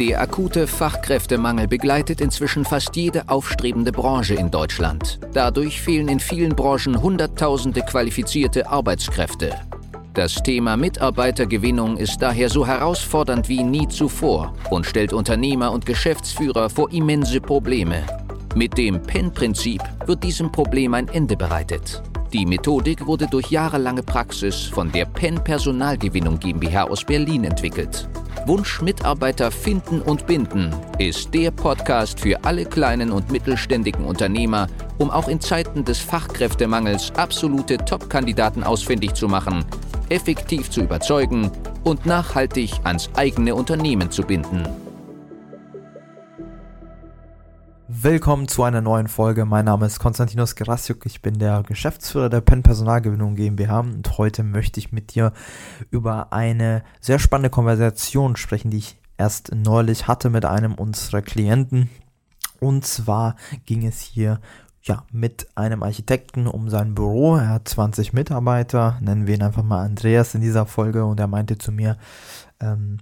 Der akute Fachkräftemangel begleitet inzwischen fast jede aufstrebende Branche in Deutschland. Dadurch fehlen in vielen Branchen Hunderttausende qualifizierte Arbeitskräfte. Das Thema Mitarbeitergewinnung ist daher so herausfordernd wie nie zuvor und stellt Unternehmer und Geschäftsführer vor immense Probleme. Mit dem PEN-Prinzip wird diesem Problem ein Ende bereitet. Die Methodik wurde durch jahrelange Praxis von der PEN Personalgewinnung GmbH aus Berlin entwickelt. Wunsch Mitarbeiter finden und binden ist der Podcast für alle kleinen und mittelständigen Unternehmer, um auch in Zeiten des Fachkräftemangels absolute Top-Kandidaten ausfindig zu machen, effektiv zu überzeugen und nachhaltig ans eigene Unternehmen zu binden. Willkommen zu einer neuen Folge. Mein Name ist Konstantinos Gerasiuk. Ich bin der Geschäftsführer der Penn Personalgewinnung GmbH und heute möchte ich mit dir über eine sehr spannende Konversation sprechen, die ich erst neulich hatte mit einem unserer Klienten. Und zwar ging es hier ja, mit einem Architekten um sein Büro. Er hat 20 Mitarbeiter, nennen wir ihn einfach mal Andreas in dieser Folge und er meinte zu mir, ähm,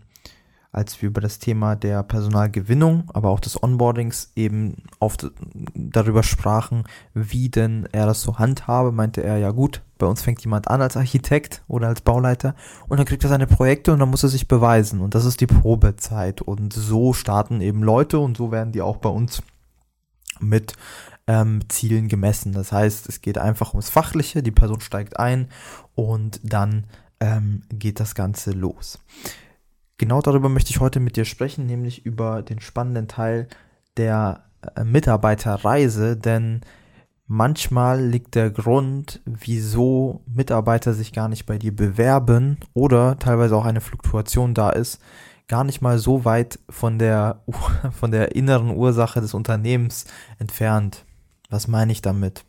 als wir über das Thema der Personalgewinnung, aber auch des Onboardings eben auf, darüber sprachen, wie denn er das so handhabe, meinte er, ja gut, bei uns fängt jemand an als Architekt oder als Bauleiter und dann kriegt er seine Projekte und dann muss er sich beweisen und das ist die Probezeit und so starten eben Leute und so werden die auch bei uns mit ähm, Zielen gemessen. Das heißt, es geht einfach ums Fachliche, die Person steigt ein und dann ähm, geht das Ganze los. Genau darüber möchte ich heute mit dir sprechen, nämlich über den spannenden Teil der äh, Mitarbeiterreise, denn manchmal liegt der Grund, wieso Mitarbeiter sich gar nicht bei dir bewerben oder teilweise auch eine Fluktuation da ist, gar nicht mal so weit von der, von der inneren Ursache des Unternehmens entfernt. Was meine ich damit?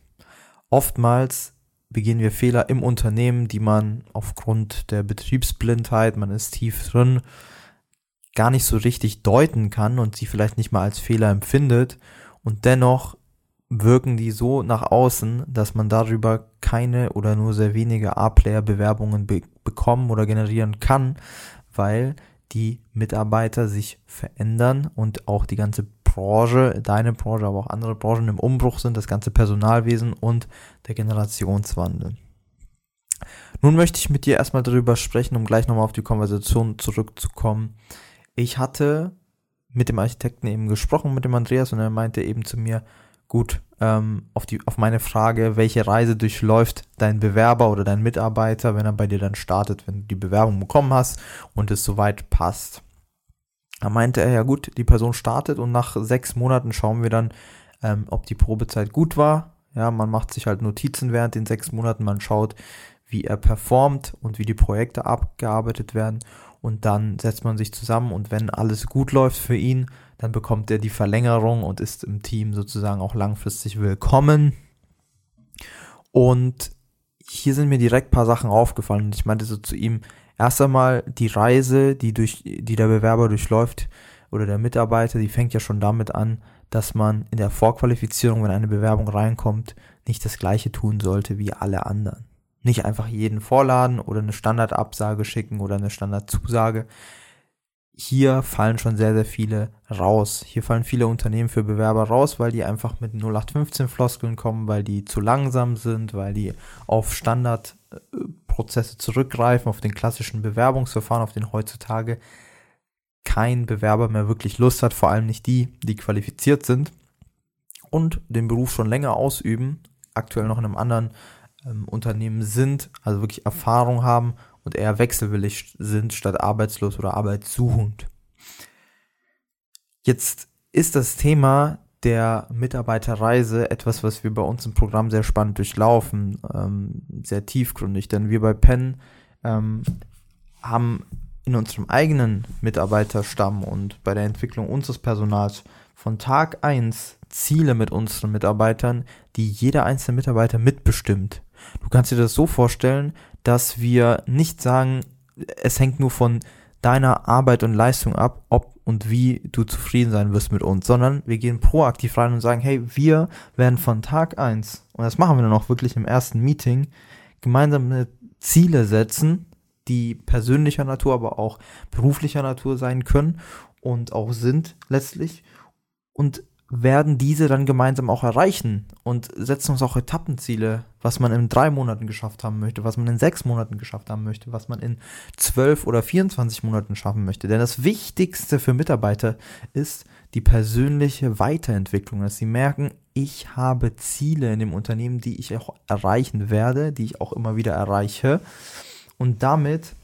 Oftmals begehen wir Fehler im Unternehmen, die man aufgrund der Betriebsblindheit, man ist tief drin, gar nicht so richtig deuten kann und sie vielleicht nicht mal als Fehler empfindet. Und dennoch wirken die so nach außen, dass man darüber keine oder nur sehr wenige A-Player-Bewerbungen be bekommen oder generieren kann, weil die Mitarbeiter sich verändern und auch die ganze Branche, deine Branche, aber auch andere Branchen im Umbruch sind, das ganze Personalwesen und der Generationswandel. Nun möchte ich mit dir erstmal darüber sprechen, um gleich nochmal auf die Konversation zurückzukommen. Ich hatte mit dem Architekten eben gesprochen, mit dem Andreas, und er meinte eben zu mir, gut, ähm, auf, die, auf meine Frage, welche Reise durchläuft dein Bewerber oder dein Mitarbeiter, wenn er bei dir dann startet, wenn du die Bewerbung bekommen hast und es soweit passt. Da meinte er, ja gut, die Person startet und nach sechs Monaten schauen wir dann, ähm, ob die Probezeit gut war. Ja, man macht sich halt Notizen während den sechs Monaten, man schaut, wie er performt und wie die Projekte abgearbeitet werden. Und dann setzt man sich zusammen und wenn alles gut läuft für ihn, dann bekommt er die Verlängerung und ist im Team sozusagen auch langfristig willkommen. Und hier sind mir direkt paar Sachen aufgefallen und ich meinte so zu ihm, erst einmal die Reise, die durch, die der Bewerber durchläuft oder der Mitarbeiter, die fängt ja schon damit an, dass man in der Vorqualifizierung, wenn eine Bewerbung reinkommt, nicht das gleiche tun sollte wie alle anderen. Nicht einfach jeden vorladen oder eine Standardabsage schicken oder eine Standardzusage. Hier fallen schon sehr, sehr viele raus. Hier fallen viele Unternehmen für Bewerber raus, weil die einfach mit 0815 Floskeln kommen, weil die zu langsam sind, weil die auf Standard Prozesse zurückgreifen, auf den klassischen Bewerbungsverfahren, auf den heutzutage kein Bewerber mehr wirklich Lust hat, vor allem nicht die, die qualifiziert sind und den Beruf schon länger ausüben, aktuell noch in einem anderen ähm, Unternehmen sind, also wirklich Erfahrung haben und eher wechselwillig sind, statt arbeitslos oder arbeitssuchend. Jetzt ist das Thema der Mitarbeiterreise etwas, was wir bei uns im Programm sehr spannend durchlaufen, ähm, sehr tiefgründig, denn wir bei Penn ähm, haben in unserem eigenen Mitarbeiterstamm und bei der Entwicklung unseres Personals von Tag 1 Ziele mit unseren Mitarbeitern, die jeder einzelne Mitarbeiter mitbestimmt. Du kannst dir das so vorstellen, dass wir nicht sagen, es hängt nur von deiner Arbeit und Leistung ab, ob und wie du zufrieden sein wirst mit uns, sondern wir gehen proaktiv rein und sagen, hey, wir werden von Tag eins und das machen wir dann auch wirklich im ersten Meeting, gemeinsame Ziele setzen, die persönlicher Natur, aber auch beruflicher Natur sein können und auch sind letztlich. Und werden diese dann gemeinsam auch erreichen und setzen uns auch Etappenziele, was man in drei Monaten geschafft haben möchte, was man in sechs Monaten geschafft haben möchte, was man in zwölf oder 24 Monaten schaffen möchte. Denn das Wichtigste für Mitarbeiter ist die persönliche Weiterentwicklung, dass sie merken, ich habe Ziele in dem Unternehmen, die ich auch erreichen werde, die ich auch immer wieder erreiche. Und damit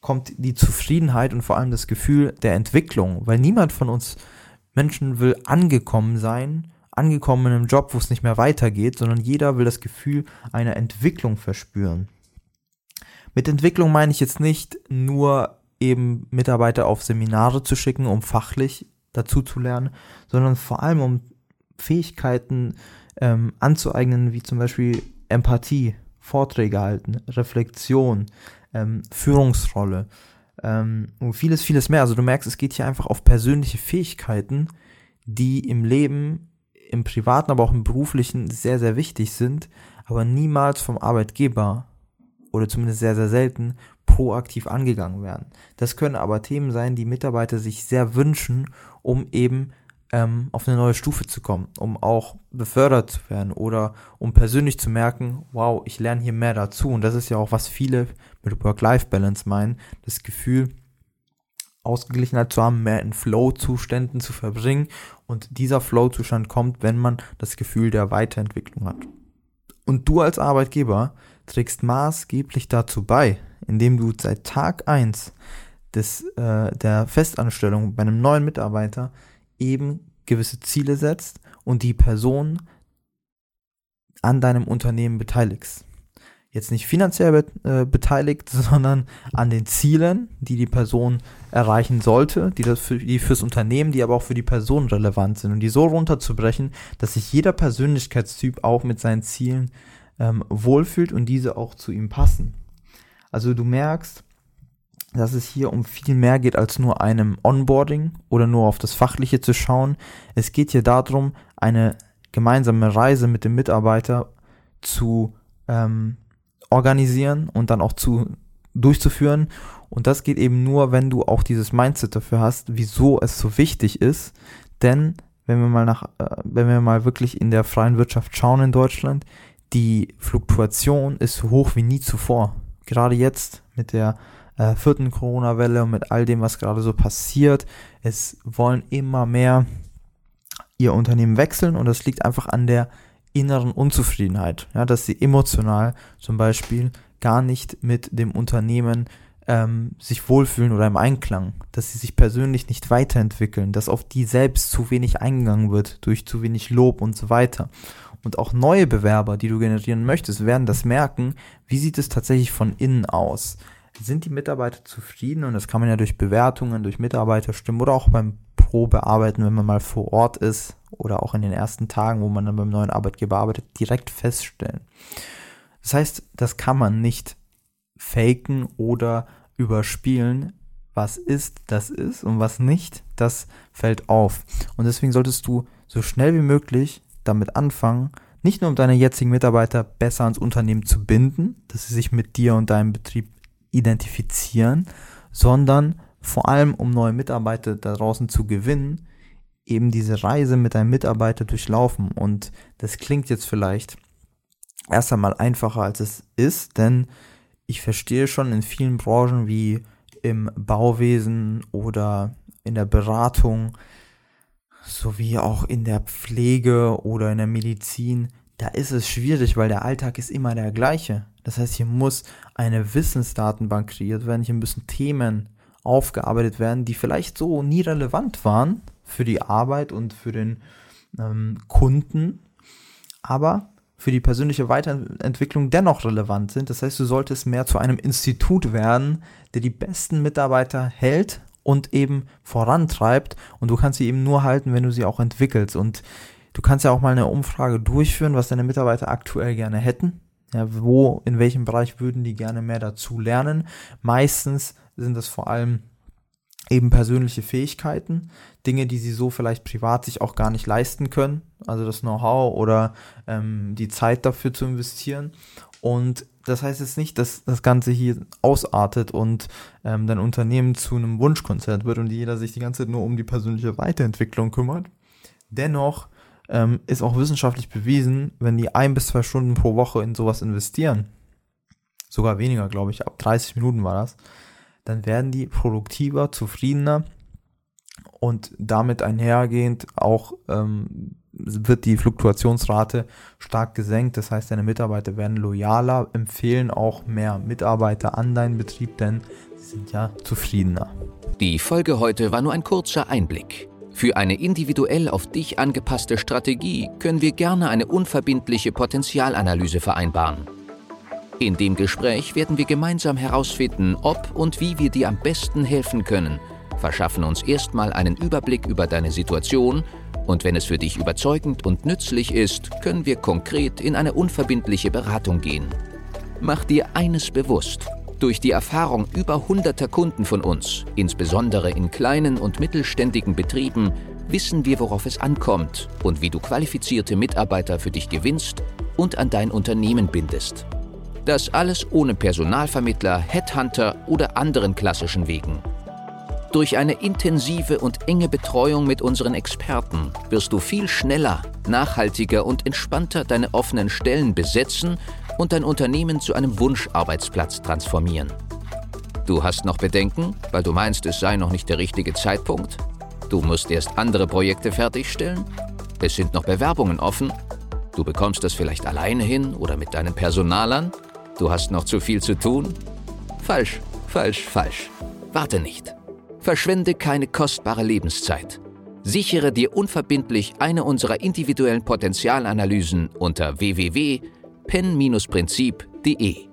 kommt die Zufriedenheit und vor allem das Gefühl der Entwicklung, weil niemand von uns Menschen will angekommen sein, angekommen in einem Job, wo es nicht mehr weitergeht, sondern jeder will das Gefühl einer Entwicklung verspüren. Mit Entwicklung meine ich jetzt nicht nur eben Mitarbeiter auf Seminare zu schicken, um fachlich dazu zu lernen, sondern vor allem um Fähigkeiten ähm, anzueignen, wie zum Beispiel Empathie, Vorträge halten, Reflexion, ähm, Führungsrolle, ähm, und vieles, vieles mehr. Also du merkst, es geht hier einfach auf persönliche Fähigkeiten, die im Leben, im privaten, aber auch im beruflichen sehr, sehr wichtig sind, aber niemals vom Arbeitgeber oder zumindest sehr, sehr selten proaktiv angegangen werden. Das können aber Themen sein, die Mitarbeiter sich sehr wünschen, um eben ähm, auf eine neue Stufe zu kommen, um auch befördert zu werden oder um persönlich zu merken, wow, ich lerne hier mehr dazu. Und das ist ja auch, was viele mit Work-Life-Balance meinen, das Gefühl, Ausgeglichenheit zu haben, mehr in Flow-Zuständen zu verbringen. Und dieser Flow-Zustand kommt, wenn man das Gefühl der Weiterentwicklung hat. Und du als Arbeitgeber trägst maßgeblich dazu bei, indem du seit Tag eins des, äh, der Festanstellung bei einem neuen Mitarbeiter eben gewisse Ziele setzt und die Person an deinem Unternehmen beteiligst. Jetzt nicht finanziell bet äh, beteiligt, sondern an den Zielen, die die Person erreichen sollte, die, das für, die fürs Unternehmen, die aber auch für die Person relevant sind und die so runterzubrechen, dass sich jeder Persönlichkeitstyp auch mit seinen Zielen ähm, wohlfühlt und diese auch zu ihm passen. Also du merkst, dass es hier um viel mehr geht als nur einem Onboarding oder nur auf das Fachliche zu schauen. Es geht hier darum, eine gemeinsame Reise mit dem Mitarbeiter zu ähm, organisieren und dann auch zu durchzuführen. Und das geht eben nur, wenn du auch dieses Mindset dafür hast, wieso es so wichtig ist. Denn wenn wir mal nach, äh, wenn wir mal wirklich in der freien Wirtschaft schauen in Deutschland, die Fluktuation ist so hoch wie nie zuvor. Gerade jetzt mit der äh, vierten Corona-Welle und mit all dem, was gerade so passiert. Es wollen immer mehr ihr Unternehmen wechseln und das liegt einfach an der inneren Unzufriedenheit, ja, dass sie emotional zum Beispiel gar nicht mit dem Unternehmen ähm, sich wohlfühlen oder im Einklang, dass sie sich persönlich nicht weiterentwickeln, dass auf die selbst zu wenig eingegangen wird durch zu wenig Lob und so weiter. Und auch neue Bewerber, die du generieren möchtest, werden das merken, wie sieht es tatsächlich von innen aus sind die Mitarbeiter zufrieden und das kann man ja durch Bewertungen, durch Mitarbeiterstimmen oder auch beim Probearbeiten, wenn man mal vor Ort ist oder auch in den ersten Tagen, wo man dann beim neuen Arbeitgeber arbeitet, direkt feststellen. Das heißt, das kann man nicht faken oder überspielen. Was ist, das ist und was nicht, das fällt auf. Und deswegen solltest du so schnell wie möglich damit anfangen, nicht nur um deine jetzigen Mitarbeiter besser ans Unternehmen zu binden, dass sie sich mit dir und deinem Betrieb identifizieren, sondern vor allem, um neue Mitarbeiter da draußen zu gewinnen, eben diese Reise mit einem Mitarbeiter durchlaufen. Und das klingt jetzt vielleicht erst einmal einfacher, als es ist, denn ich verstehe schon in vielen Branchen wie im Bauwesen oder in der Beratung, sowie auch in der Pflege oder in der Medizin, da ist es schwierig, weil der Alltag ist immer der gleiche. Das heißt, hier muss eine Wissensdatenbank kreiert werden, hier müssen Themen aufgearbeitet werden, die vielleicht so nie relevant waren für die Arbeit und für den ähm, Kunden, aber für die persönliche Weiterentwicklung dennoch relevant sind. Das heißt, du solltest mehr zu einem Institut werden, der die besten Mitarbeiter hält und eben vorantreibt. Und du kannst sie eben nur halten, wenn du sie auch entwickelst. Und Du kannst ja auch mal eine Umfrage durchführen, was deine Mitarbeiter aktuell gerne hätten. Ja, wo, in welchem Bereich würden die gerne mehr dazu lernen? Meistens sind das vor allem eben persönliche Fähigkeiten, Dinge, die sie so vielleicht privat sich auch gar nicht leisten können, also das Know-how oder ähm, die Zeit dafür zu investieren. Und das heißt jetzt nicht, dass das Ganze hier ausartet und ähm, dein Unternehmen zu einem Wunschkonzert wird und jeder sich die ganze Zeit nur um die persönliche Weiterentwicklung kümmert. Dennoch ähm, ist auch wissenschaftlich bewiesen, wenn die ein bis zwei Stunden pro Woche in sowas investieren, sogar weniger, glaube ich, ab 30 Minuten war das, dann werden die produktiver, zufriedener und damit einhergehend auch ähm, wird die Fluktuationsrate stark gesenkt. Das heißt, deine Mitarbeiter werden loyaler, empfehlen auch mehr Mitarbeiter an deinen Betrieb, denn sie sind ja zufriedener. Die Folge heute war nur ein kurzer Einblick. Für eine individuell auf dich angepasste Strategie können wir gerne eine unverbindliche Potenzialanalyse vereinbaren. In dem Gespräch werden wir gemeinsam herausfinden, ob und wie wir dir am besten helfen können, verschaffen uns erstmal einen Überblick über deine Situation und wenn es für dich überzeugend und nützlich ist, können wir konkret in eine unverbindliche Beratung gehen. Mach dir eines bewusst. Durch die Erfahrung über hunderter Kunden von uns, insbesondere in kleinen und mittelständigen Betrieben, wissen wir, worauf es ankommt und wie du qualifizierte Mitarbeiter für dich gewinnst und an dein Unternehmen bindest. Das alles ohne Personalvermittler, Headhunter oder anderen klassischen Wegen. Durch eine intensive und enge Betreuung mit unseren Experten wirst du viel schneller, nachhaltiger und entspannter deine offenen Stellen besetzen und dein Unternehmen zu einem Wunscharbeitsplatz transformieren. Du hast noch Bedenken, weil du meinst, es sei noch nicht der richtige Zeitpunkt? Du musst erst andere Projekte fertigstellen? Es sind noch Bewerbungen offen? Du bekommst das vielleicht alleine hin oder mit deinen Personalern? Du hast noch zu viel zu tun? Falsch, falsch, falsch. Warte nicht. Verschwende keine kostbare Lebenszeit. Sichere dir unverbindlich eine unserer individuellen Potenzialanalysen unter pen-princip.de.